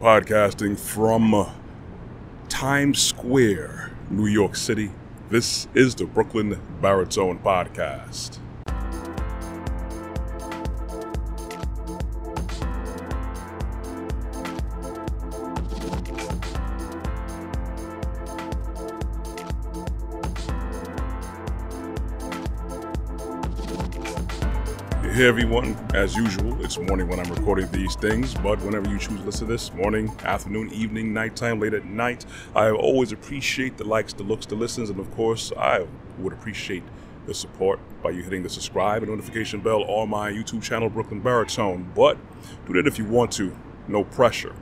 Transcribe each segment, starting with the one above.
Podcasting from Times Square, New York City. This is the Brooklyn Baritone Podcast. Hey everyone, as usual, it's morning when I'm recording these things, but whenever you choose to listen to this, morning, afternoon, evening, nighttime, late at night, I always appreciate the likes, the looks, the listens, and of course, I would appreciate the support by you hitting the subscribe and notification bell on my YouTube channel, Brooklyn Baritone. But do that if you want to, no pressure.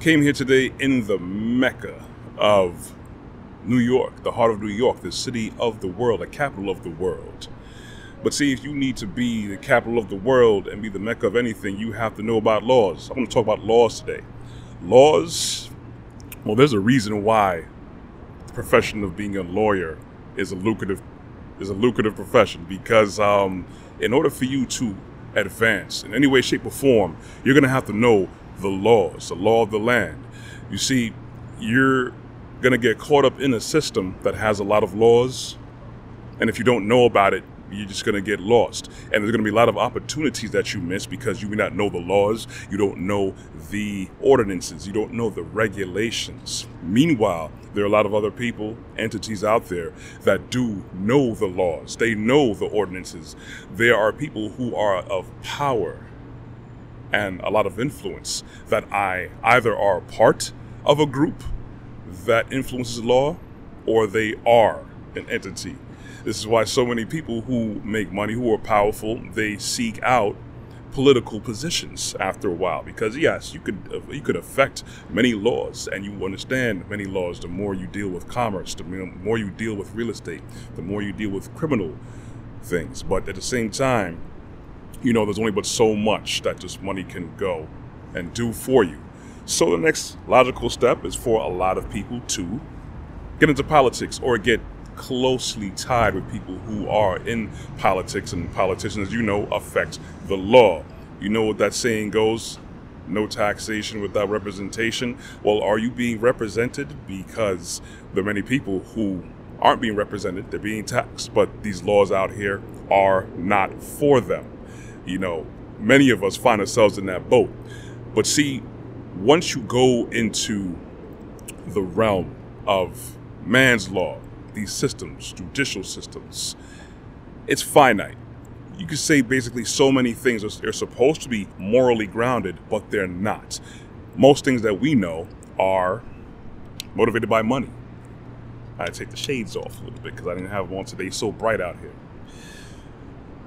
Came here today in the mecca of New York, the heart of New York, the city of the world, the capital of the world. But see, if you need to be the capital of the world and be the mecca of anything, you have to know about laws. I'm going to talk about laws today. Laws, well, there's a reason why the profession of being a lawyer is a lucrative is a lucrative profession because um, in order for you to advance in any way, shape, or form, you're going to have to know the laws, the law of the land. You see, you're going to get caught up in a system that has a lot of laws, and if you don't know about it, you're just going to get lost. And there's going to be a lot of opportunities that you miss because you may not know the laws, you don't know the ordinances, you don't know the regulations. Meanwhile, there are a lot of other people, entities out there that do know the laws, they know the ordinances. There are people who are of power and a lot of influence that I either are part of a group that influences law or they are an entity this is why so many people who make money, who are powerful, they seek out political positions after a while. Because yes you could uh, you could affect many laws and you understand many laws the more you deal with commerce the more you deal with real estate the more you deal with criminal things. But at the same time you know there's only but so much that this money can go and do for you. So the next logical step is for a lot of people to get into politics or get closely tied with people who are in politics, and politicians, you know, affect the law. You know what that saying goes? No taxation without representation. Well, are you being represented? Because there are many people who aren't being represented, they're being taxed, but these laws out here are not for them. You know, many of us find ourselves in that boat. But see, once you go into the realm of man's law, these systems, judicial systems, it's finite. You could say basically so many things are, are supposed to be morally grounded, but they're not. Most things that we know are motivated by money. I take the shades off a little bit because I didn't have one today. So bright out here.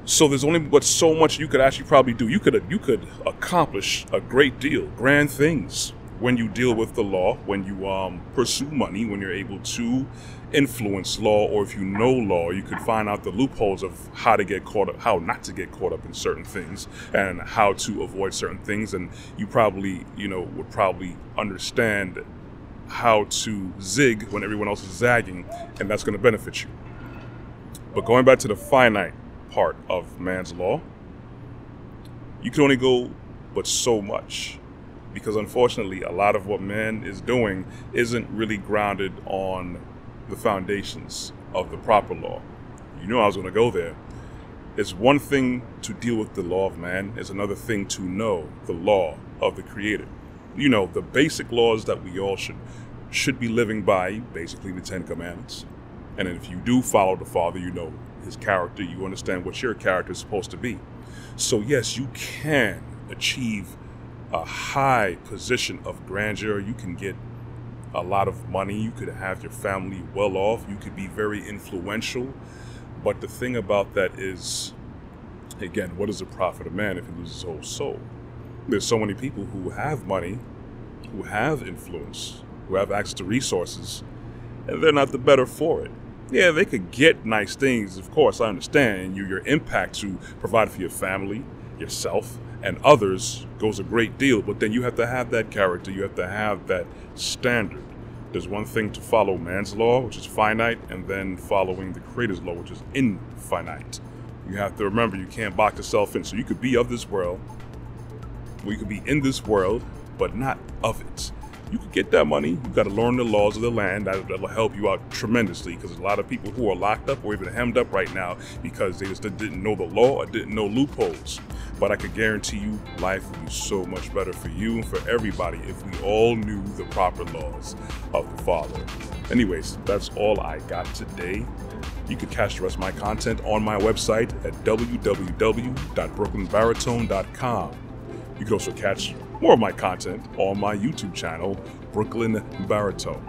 So there's only but so much you could actually probably do. You could you could accomplish a great deal, grand things when you deal with the law, when you um, pursue money, when you're able to influence law, or if you know law, you can find out the loopholes of how to get caught up, how not to get caught up in certain things, and how to avoid certain things. And you probably, you know, would probably understand how to zig when everyone else is zagging, and that's going to benefit you. But going back to the finite part of man's law, you can only go but so much because unfortunately a lot of what man is doing isn't really grounded on the foundations of the proper law. You know i was going to go there. It's one thing to deal with the law of man it's another thing to know the law of the creator. You know the basic laws that we all should should be living by basically the 10 commandments. And if you do follow the father you know his character you understand what your character is supposed to be. So yes you can achieve a high position of grandeur. You can get a lot of money. You could have your family well off. You could be very influential. But the thing about that is, again, what is the profit of man if he loses his whole soul? There's so many people who have money, who have influence, who have access to resources, and they're not the better for it. Yeah, they could get nice things, of course, I understand. You, your impact to provide for your family, yourself, and others goes a great deal, but then you have to have that character, you have to have that standard. There's one thing to follow man's law, which is finite, and then following the Creator's law, which is infinite. You have to remember you can't box yourself in. So you could be of this world, we could be in this world, but not of it. You can get that money. You got to learn the laws of the land. That, will help you out tremendously because a lot of people who are locked up or even hemmed up right now because they just didn't know the law or didn't know loopholes. But I could guarantee you life would be so much better for you and for everybody if we all knew the proper laws of the Father. Anyways, that's all I got today. You can catch the rest of my content on my website at www.brooklynbaritone.com. You can also catch more of my content on my YouTube channel, Brooklyn Baritone.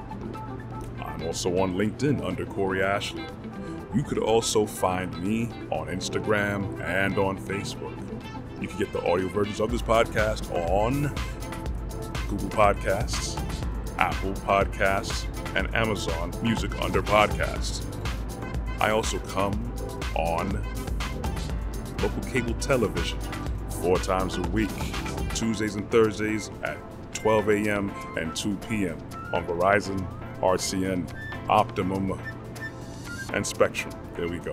I'm also on LinkedIn under Corey Ashley. You could also find me on Instagram and on Facebook. You can get the audio versions of this podcast on Google Podcasts, Apple Podcasts, and Amazon Music under Podcasts. I also come on local cable television four times a week, Tuesdays and Thursdays at 12 a.m. and 2 p.m. on Verizon, RCN, Optimum, and Spectrum. There we go.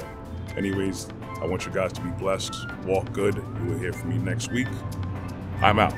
Anyways, I want you guys to be blessed, walk good. You will hear from me next week. I'm out.